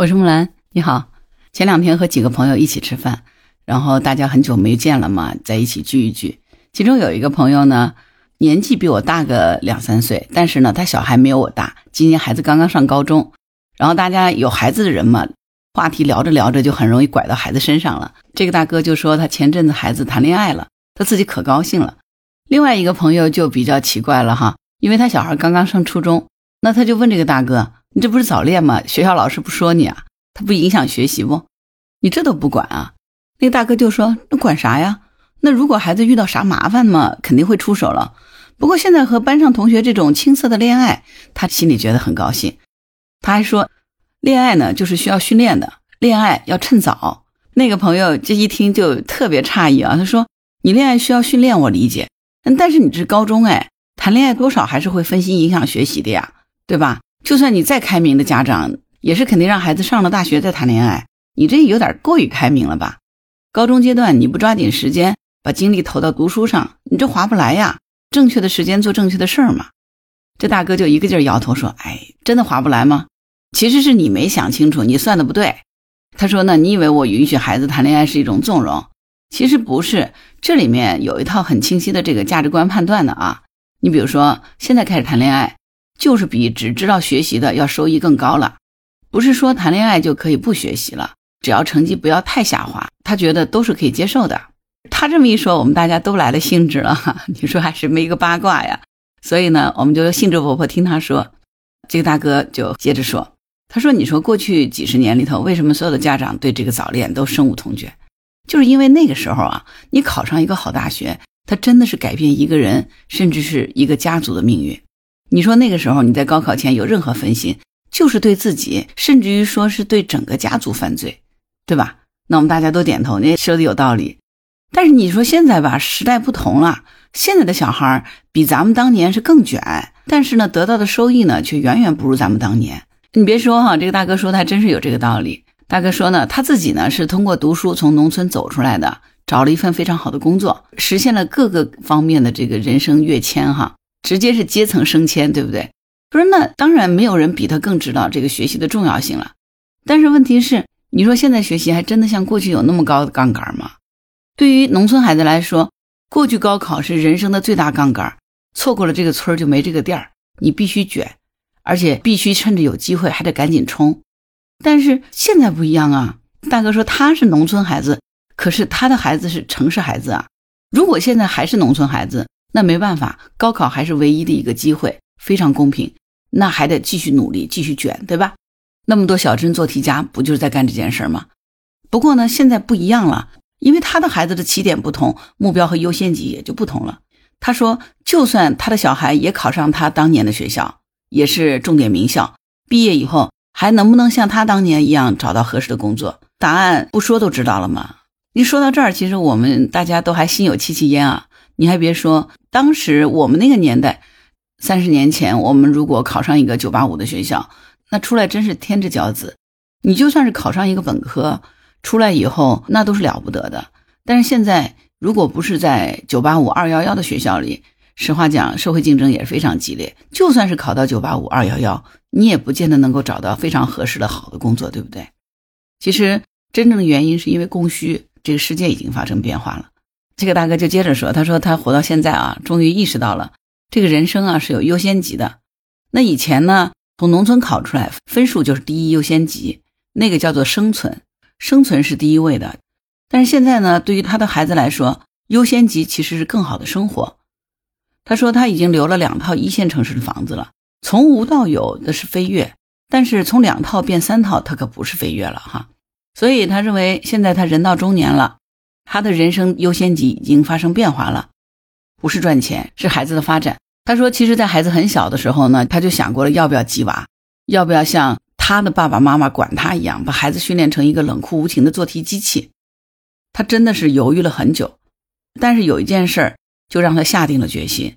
我是木兰，你好。前两天和几个朋友一起吃饭，然后大家很久没见了嘛，在一起聚一聚。其中有一个朋友呢，年纪比我大个两三岁，但是呢，他小孩没有我大，今年孩子刚刚上高中。然后大家有孩子的人嘛，话题聊着聊着就很容易拐到孩子身上了。这个大哥就说他前阵子孩子谈恋爱了，他自己可高兴了。另外一个朋友就比较奇怪了哈，因为他小孩刚刚上初中，那他就问这个大哥。你这不是早恋吗？学校老师不说你啊？他不影响学习不？你这都不管啊？那个大哥就说：“那管啥呀？那如果孩子遇到啥麻烦嘛，肯定会出手了。不过现在和班上同学这种青涩的恋爱，他心里觉得很高兴。他还说，恋爱呢就是需要训练的，恋爱要趁早。那个朋友这一听就特别诧异啊，他说：你恋爱需要训练，我理解。但是你这是高中哎，谈恋爱多少还是会分心影响学习的呀，对吧？”就算你再开明的家长，也是肯定让孩子上了大学再谈恋爱。你这有点过于开明了吧？高中阶段你不抓紧时间把精力投到读书上，你这划不来呀。正确的时间做正确的事儿嘛。这大哥就一个劲儿摇头说：“哎，真的划不来吗？其实是你没想清楚，你算的不对。”他说：“呢，你以为我允许孩子谈恋爱是一种纵容？其实不是，这里面有一套很清晰的这个价值观判断的啊。你比如说，现在开始谈恋爱。”就是比只知道学习的要收益更高了，不是说谈恋爱就可以不学习了，只要成绩不要太下滑，他觉得都是可以接受的。他这么一说，我们大家都来了兴致了哈，你说还是没个八卦呀？所以呢，我们就兴致勃勃听他说。这个大哥就接着说，他说：“你说过去几十年里头，为什么所有的家长对这个早恋都深恶痛绝？就是因为那个时候啊，你考上一个好大学，它真的是改变一个人甚至是一个家族的命运。”你说那个时候你在高考前有任何分心，就是对自己，甚至于说是对整个家族犯罪，对吧？那我们大家都点头，你说的有道理。但是你说现在吧，时代不同了，现在的小孩比咱们当年是更卷，但是呢，得到的收益呢却远远不如咱们当年。你别说哈，这个大哥说的还真是有这个道理。大哥说呢，他自己呢是通过读书从农村走出来的，找了一份非常好的工作，实现了各个方面的这个人生跃迁哈。直接是阶层升迁，对不对？不是，那当然没有人比他更知道这个学习的重要性了。但是问题是，你说现在学习还真的像过去有那么高的杠杆吗？对于农村孩子来说，过去高考是人生的最大杠杆，错过了这个村就没这个店儿，你必须卷，而且必须趁着有机会还得赶紧冲。但是现在不一样啊，大哥说他是农村孩子，可是他的孩子是城市孩子啊。如果现在还是农村孩子，那没办法，高考还是唯一的一个机会，非常公平。那还得继续努力，继续卷，对吧？那么多小镇做题家，不就是在干这件事吗？不过呢，现在不一样了，因为他的孩子的起点不同，目标和优先级也就不同了。他说，就算他的小孩也考上他当年的学校，也是重点名校，毕业以后还能不能像他当年一样找到合适的工作？答案不说都知道了吗？一说到这儿，其实我们大家都还心有戚戚焉啊。你还别说，当时我们那个年代，三十年前，我们如果考上一个九八五的学校，那出来真是天之骄子。你就算是考上一个本科，出来以后那都是了不得的。但是现在，如果不是在九八五二幺幺的学校里，实话讲，社会竞争也是非常激烈。就算是考到九八五二幺幺，你也不见得能够找到非常合适的好的工作，对不对？其实真正的原因是因为供需，这个世界已经发生变化了。这个大哥就接着说：“他说他活到现在啊，终于意识到了这个人生啊是有优先级的。那以前呢，从农村考出来，分数就是第一优先级，那个叫做生存，生存是第一位的。但是现在呢，对于他的孩子来说，优先级其实是更好的生活。他说他已经留了两套一线城市的房子了，从无到有的是飞跃，但是从两套变三套，他可不是飞跃了哈。所以他认为现在他人到中年了。”他的人生优先级已经发生变化了，不是赚钱，是孩子的发展。他说，其实，在孩子很小的时候呢，他就想过了要不要鸡娃，要不要像他的爸爸妈妈管他一样，把孩子训练成一个冷酷无情的做题机器。他真的是犹豫了很久，但是有一件事儿就让他下定了决心。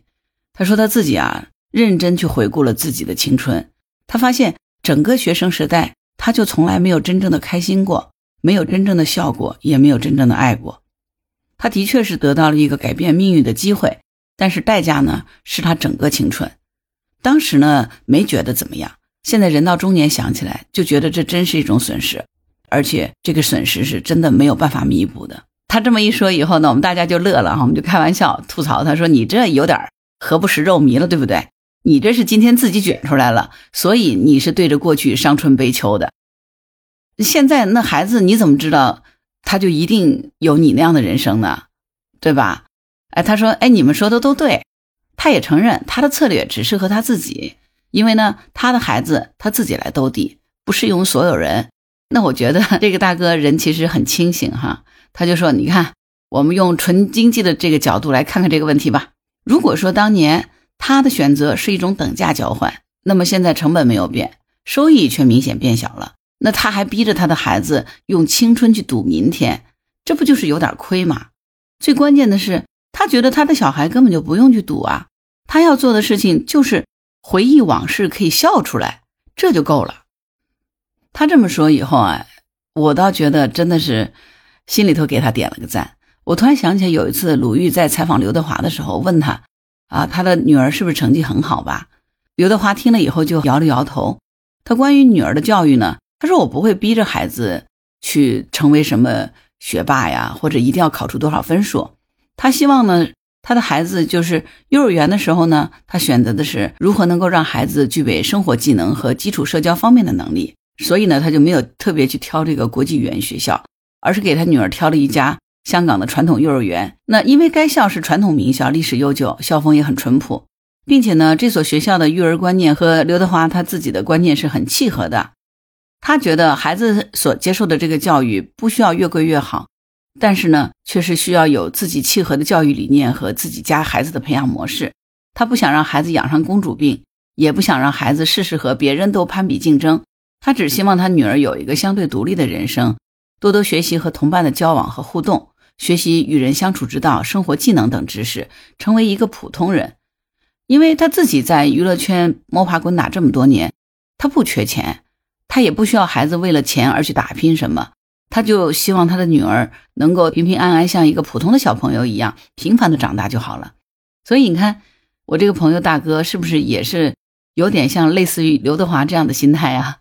他说他自己啊，认真去回顾了自己的青春，他发现整个学生时代，他就从来没有真正的开心过，没有真正的笑过，也没有真正的爱过。他的确是得到了一个改变命运的机会，但是代价呢是他整个青春。当时呢没觉得怎么样，现在人到中年想起来，就觉得这真是一种损失，而且这个损失是真的没有办法弥补的。他这么一说以后呢，我们大家就乐了哈，我们就开玩笑吐槽他说：“你这有点何不食肉糜了，对不对？你这是今天自己卷出来了，所以你是对着过去伤春悲秋的。现在那孩子你怎么知道他就一定有你那样的人生呢？对吧？哎，他说：哎，你们说的都对，他也承认他的策略只适合他自己。”因为呢，他的孩子他自己来兜底，不适用所有人。那我觉得 这个大哥人其实很清醒哈，他就说：“你看，我们用纯经济的这个角度来看看这个问题吧。如果说当年他的选择是一种等价交换，那么现在成本没有变，收益却明显变小了。那他还逼着他的孩子用青春去赌明天，这不就是有点亏吗？最关键的是，他觉得他的小孩根本就不用去赌啊，他要做的事情就是。”回忆往事可以笑出来，这就够了。他这么说以后啊，我倒觉得真的是心里头给他点了个赞。我突然想起来，有一次鲁豫在采访刘德华的时候，问他啊，他的女儿是不是成绩很好吧？刘德华听了以后就摇了摇头。他关于女儿的教育呢，他说我不会逼着孩子去成为什么学霸呀，或者一定要考出多少分数。他希望呢。他的孩子就是幼儿园的时候呢，他选择的是如何能够让孩子具备生活技能和基础社交方面的能力，所以呢，他就没有特别去挑这个国际语言学校，而是给他女儿挑了一家香港的传统幼儿园。那因为该校是传统名校，历史悠久，校风也很淳朴，并且呢，这所学校的育儿观念和刘德华他自己的观念是很契合的。他觉得孩子所接受的这个教育不需要越贵越好。但是呢，却是需要有自己契合的教育理念和自己家孩子的培养模式。他不想让孩子养上公主病，也不想让孩子事事和别人都攀比竞争。他只希望他女儿有一个相对独立的人生，多多学习和同伴的交往和互动，学习与人相处之道、生活技能等知识，成为一个普通人。因为他自己在娱乐圈摸爬滚打这么多年，他不缺钱，他也不需要孩子为了钱而去打拼什么。他就希望他的女儿能够平平安安，像一个普通的小朋友一样平凡的长大就好了。所以你看，我这个朋友大哥是不是也是有点像类似于刘德华这样的心态啊？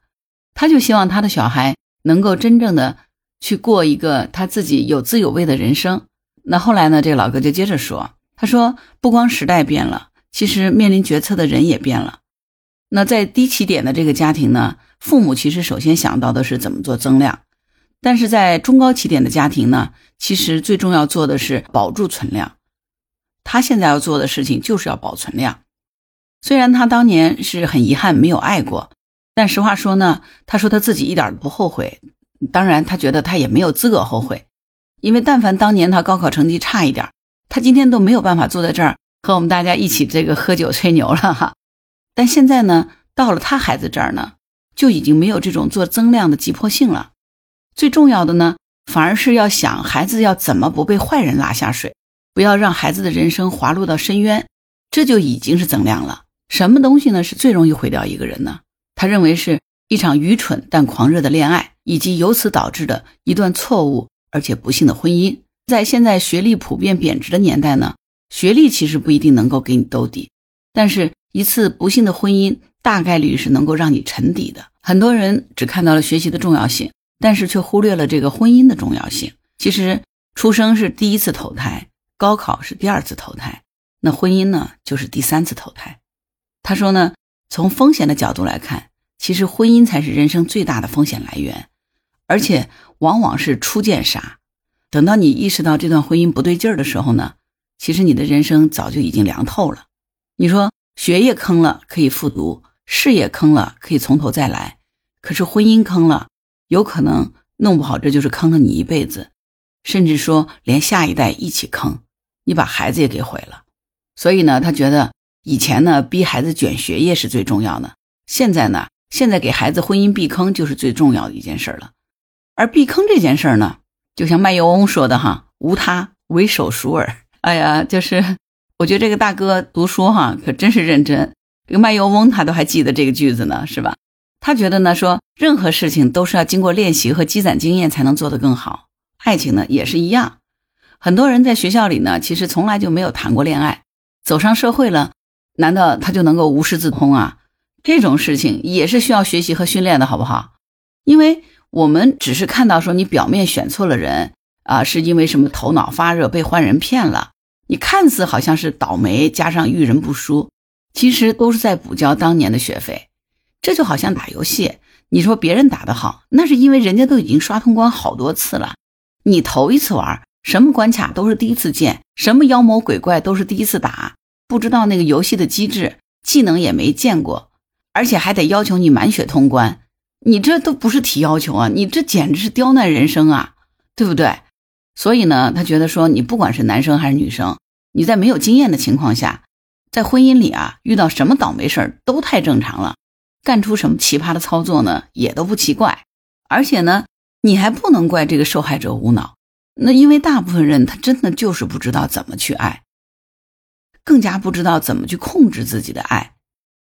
他就希望他的小孩能够真正的去过一个他自己有滋有味的人生。那后来呢，这个老哥就接着说，他说不光时代变了，其实面临决策的人也变了。那在低起点的这个家庭呢，父母其实首先想到的是怎么做增量。但是在中高起点的家庭呢，其实最重要做的是保住存量。他现在要做的事情就是要保存量。虽然他当年是很遗憾没有爱过，但实话说呢，他说他自己一点都不后悔。当然，他觉得他也没有资格后悔，因为但凡当年他高考成绩差一点，他今天都没有办法坐在这儿和我们大家一起这个喝酒吹牛了哈。但现在呢，到了他孩子这儿呢，就已经没有这种做增量的急迫性了。最重要的呢，反而是要想孩子要怎么不被坏人拉下水，不要让孩子的人生滑落到深渊，这就已经是增量了。什么东西呢是最容易毁掉一个人呢？他认为是一场愚蠢但狂热的恋爱，以及由此导致的一段错误而且不幸的婚姻。在现在学历普遍贬值的年代呢，学历其实不一定能够给你兜底，但是一次不幸的婚姻大概率是能够让你沉底的。很多人只看到了学习的重要性。但是却忽略了这个婚姻的重要性。其实出生是第一次投胎，高考是第二次投胎，那婚姻呢就是第三次投胎。他说呢，从风险的角度来看，其实婚姻才是人生最大的风险来源，而且往往是初见杀。等到你意识到这段婚姻不对劲儿的时候呢，其实你的人生早就已经凉透了。你说学业坑了可以复读，事业坑了可以从头再来，可是婚姻坑了。有可能弄不好，这就是坑了你一辈子，甚至说连下一代一起坑，你把孩子也给毁了。所以呢，他觉得以前呢逼孩子卷学业是最重要的，现在呢，现在给孩子婚姻避坑就是最重要的一件事了。而避坑这件事呢，就像卖油翁说的哈，无他，唯手熟尔。哎呀，就是我觉得这个大哥读书哈，可真是认真。这个卖油翁他都还记得这个句子呢，是吧？他觉得呢，说任何事情都是要经过练习和积攒经验才能做得更好。爱情呢也是一样，很多人在学校里呢，其实从来就没有谈过恋爱，走上社会了，难道他就能够无师自通啊？这种事情也是需要学习和训练的，好不好？因为我们只是看到说你表面选错了人啊，是因为什么头脑发热被坏人骗了，你看似好像是倒霉加上遇人不淑，其实都是在补交当年的学费。这就好像打游戏，你说别人打得好，那是因为人家都已经刷通关好多次了，你头一次玩，什么关卡都是第一次见，什么妖魔鬼怪都是第一次打，不知道那个游戏的机制，技能也没见过。而且还得要求你满血通关，你这都不是提要求啊，你这简直是刁难人生啊，对不对？所以呢，他觉得说，你不管是男生还是女生，你在没有经验的情况下，在婚姻里啊，遇到什么倒霉事儿都太正常了，干出什么奇葩的操作呢，也都不奇怪。而且呢，你还不能怪这个受害者无脑，那因为大部分人他真的就是不知道怎么去爱，更加不知道怎么去控制自己的爱，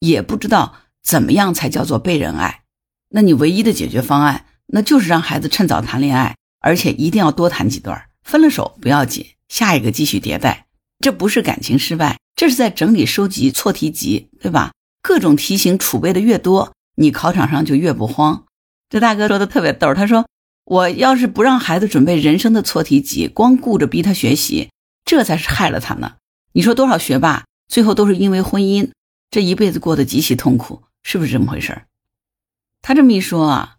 也不知道。怎么样才叫做被人爱？那你唯一的解决方案，那就是让孩子趁早谈恋爱，而且一定要多谈几段。分了手不要紧，下一个继续迭代。这不是感情失败，这是在整理收集错题集，对吧？各种题型储备的越多，你考场上就越不慌。这大哥说的特别逗，他说：“我要是不让孩子准备人生的错题集，光顾着逼他学习，这才是害了他呢。”你说多少学霸最后都是因为婚姻，这一辈子过得极其痛苦。是不是这么回事他这么一说啊，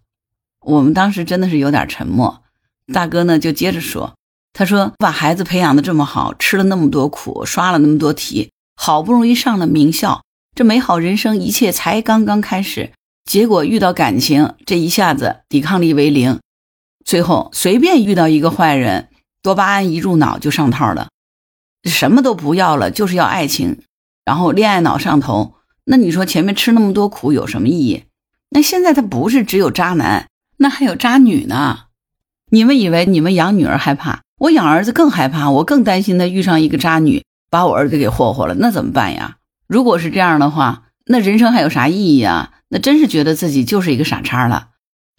我们当时真的是有点沉默。大哥呢就接着说：“他说把孩子培养的这么好，吃了那么多苦，刷了那么多题，好不容易上了名校，这美好人生一切才刚刚开始，结果遇到感情，这一下子抵抗力为零，最后随便遇到一个坏人，多巴胺一入脑就上套了，什么都不要了，就是要爱情，然后恋爱脑上头。”那你说前面吃那么多苦有什么意义？那现在他不是只有渣男，那还有渣女呢。你们以为你们养女儿害怕，我养儿子更害怕，我更担心他遇上一个渣女把我儿子给霍霍了，那怎么办呀？如果是这样的话，那人生还有啥意义啊？那真是觉得自己就是一个傻叉了。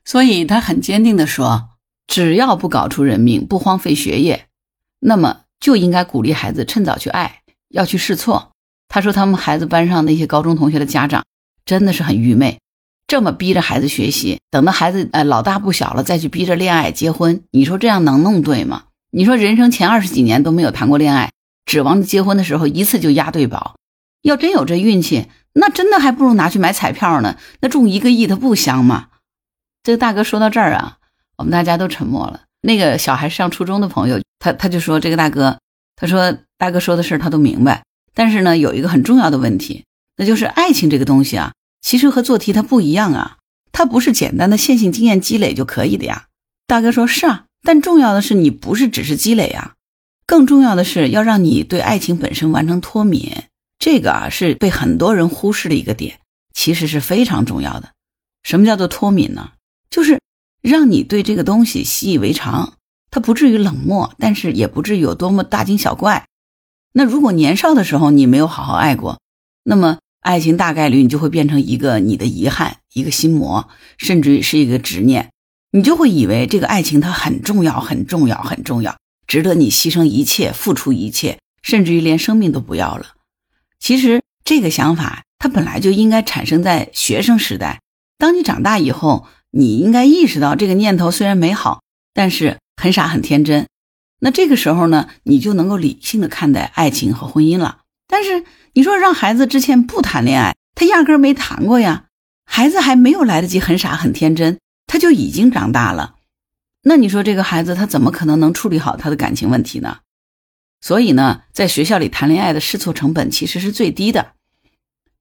所以他很坚定地说，只要不搞出人命，不荒废学业，那么就应该鼓励孩子趁早去爱，要去试错。他说：“他们孩子班上那些高中同学的家长真的是很愚昧，这么逼着孩子学习，等到孩子呃老大不小了再去逼着恋爱结婚，你说这样能弄对吗？你说人生前二十几年都没有谈过恋爱，指望着结婚的时候一次就押对宝，要真有这运气，那真的还不如拿去买彩票呢。那中一个亿，他不香吗？”这个大哥说到这儿啊，我们大家都沉默了。那个小孩上初中的朋友，他他就说：“这个大哥，他说大哥说的事他都明白。”但是呢，有一个很重要的问题，那就是爱情这个东西啊，其实和做题它不一样啊，它不是简单的线性经验积累就可以的呀。大哥说是啊，但重要的是你不是只是积累啊，更重要的是要让你对爱情本身完成脱敏，这个啊是被很多人忽视的一个点，其实是非常重要的。什么叫做脱敏呢？就是让你对这个东西习以为常，它不至于冷漠，但是也不至于有多么大惊小怪。那如果年少的时候你没有好好爱过，那么爱情大概率你就会变成一个你的遗憾，一个心魔，甚至于是一个执念，你就会以为这个爱情它很重要，很重要，很重要，值得你牺牲一切，付出一切，甚至于连生命都不要了。其实这个想法它本来就应该产生在学生时代，当你长大以后，你应该意识到这个念头虽然美好，但是很傻很天真。那这个时候呢，你就能够理性的看待爱情和婚姻了。但是你说让孩子之前不谈恋爱，他压根儿没谈过呀。孩子还没有来得及很傻很天真，他就已经长大了。那你说这个孩子他怎么可能能处理好他的感情问题呢？所以呢，在学校里谈恋爱的试错成本其实是最低的。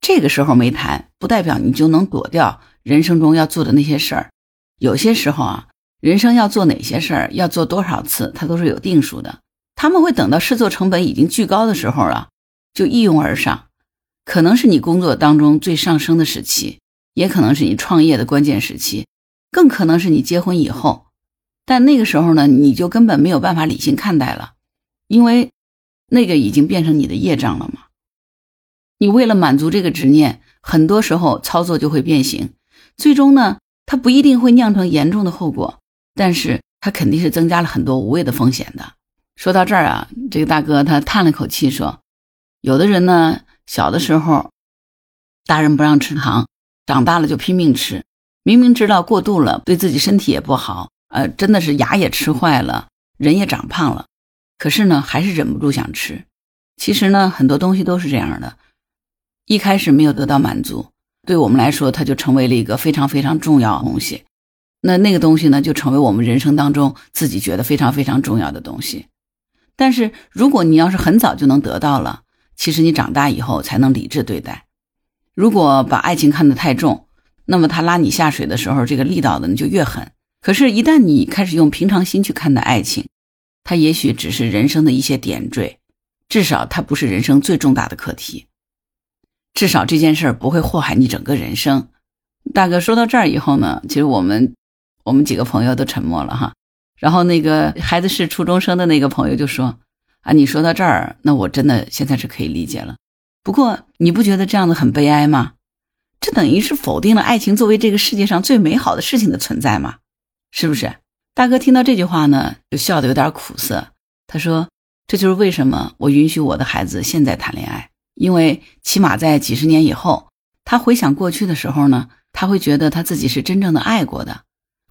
这个时候没谈，不代表你就能躲掉人生中要做的那些事儿。有些时候啊。人生要做哪些事儿，要做多少次，它都是有定数的。他们会等到试错成本已经巨高的时候啊，就一拥而上。可能是你工作当中最上升的时期，也可能是你创业的关键时期，更可能是你结婚以后。但那个时候呢，你就根本没有办法理性看待了，因为那个已经变成你的业障了嘛。你为了满足这个执念，很多时候操作就会变形，最终呢，它不一定会酿成严重的后果。但是它肯定是增加了很多无谓的风险的。说到这儿啊，这个大哥他叹了口气说：“有的人呢，小的时候大人不让吃糖，长大了就拼命吃，明明知道过度了对自己身体也不好，呃，真的是牙也吃坏了，人也长胖了，可是呢，还是忍不住想吃。其实呢，很多东西都是这样的，一开始没有得到满足，对我们来说，它就成为了一个非常非常重要的东西。那那个东西呢，就成为我们人生当中自己觉得非常非常重要的东西。但是如果你要是很早就能得到了，其实你长大以后才能理智对待。如果把爱情看得太重，那么他拉你下水的时候，这个力道呢就越狠。可是，一旦你开始用平常心去看待爱情，它也许只是人生的一些点缀，至少它不是人生最重大的课题。至少这件事儿不会祸害你整个人生。大哥说到这儿以后呢，其实我们。我们几个朋友都沉默了哈，然后那个孩子是初中生的那个朋友就说：“啊，你说到这儿，那我真的现在是可以理解了。不过你不觉得这样子很悲哀吗？这等于是否定了爱情作为这个世界上最美好的事情的存在吗？是不是？”大哥听到这句话呢，就笑得有点苦涩。他说：“这就是为什么我允许我的孩子现在谈恋爱，因为起码在几十年以后，他回想过去的时候呢，他会觉得他自己是真正的爱过的。”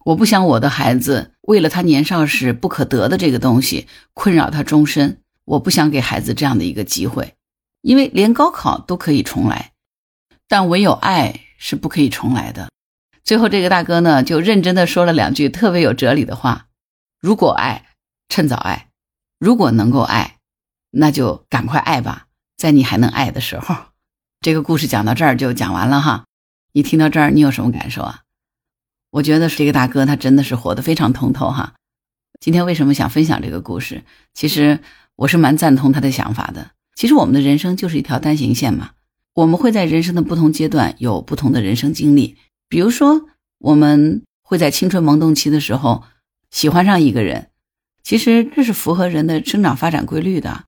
我不想我的孩子为了他年少时不可得的这个东西困扰他终身。我不想给孩子这样的一个机会，因为连高考都可以重来，但唯有爱是不可以重来的。最后，这个大哥呢就认真的说了两句特别有哲理的话：如果爱，趁早爱；如果能够爱，那就赶快爱吧，在你还能爱的时候。这个故事讲到这儿就讲完了哈。你听到这儿，你有什么感受啊？我觉得这个大哥他真的是活得非常通透哈。今天为什么想分享这个故事？其实我是蛮赞同他的想法的。其实我们的人生就是一条单行线嘛，我们会在人生的不同阶段有不同的人生经历。比如说，我们会在青春萌动期的时候喜欢上一个人，其实这是符合人的生长发展规律的。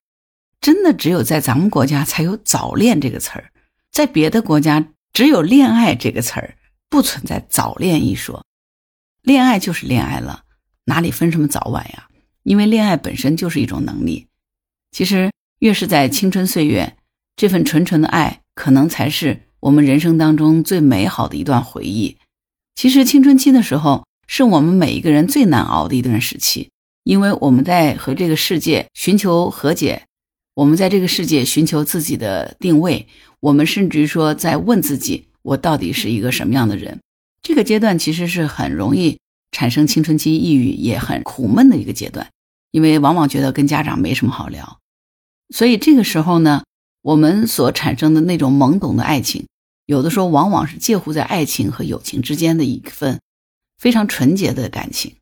真的只有在咱们国家才有早恋这个词儿，在别的国家只有恋爱这个词儿。不存在早恋一说，恋爱就是恋爱了，哪里分什么早晚呀？因为恋爱本身就是一种能力。其实越是在青春岁月，这份纯纯的爱，可能才是我们人生当中最美好的一段回忆。其实青春期的时候，是我们每一个人最难熬的一段时期，因为我们在和这个世界寻求和解，我们在这个世界寻求自己的定位，我们甚至于说在问自己。我到底是一个什么样的人？这个阶段其实是很容易产生青春期抑郁，也很苦闷的一个阶段，因为往往觉得跟家长没什么好聊。所以这个时候呢，我们所产生的那种懵懂的爱情，有的时候往往是介乎在爱情和友情之间的一份非常纯洁的感情。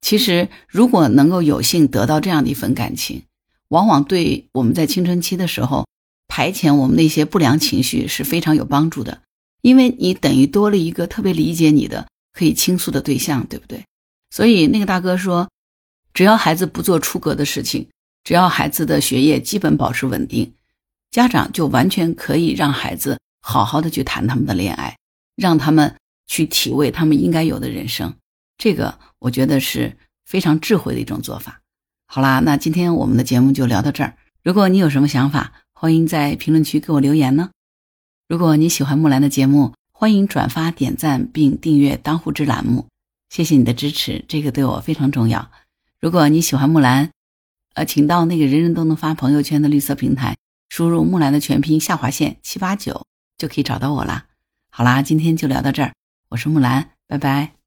其实，如果能够有幸得到这样的一份感情，往往对我们在青春期的时候排遣我们那些不良情绪是非常有帮助的。因为你等于多了一个特别理解你的、可以倾诉的对象，对不对？所以那个大哥说，只要孩子不做出格的事情，只要孩子的学业基本保持稳定，家长就完全可以让孩子好好的去谈他们的恋爱，让他们去体味他们应该有的人生。这个我觉得是非常智慧的一种做法。好啦，那今天我们的节目就聊到这儿。如果你有什么想法，欢迎在评论区给我留言呢。如果你喜欢木兰的节目，欢迎转发、点赞并订阅“当户知”栏目，谢谢你的支持，这个对我非常重要。如果你喜欢木兰，呃，请到那个人人都能发朋友圈的绿色平台，输入木兰的全拼下划线七八九，就可以找到我啦。好啦，今天就聊到这儿，我是木兰，拜拜。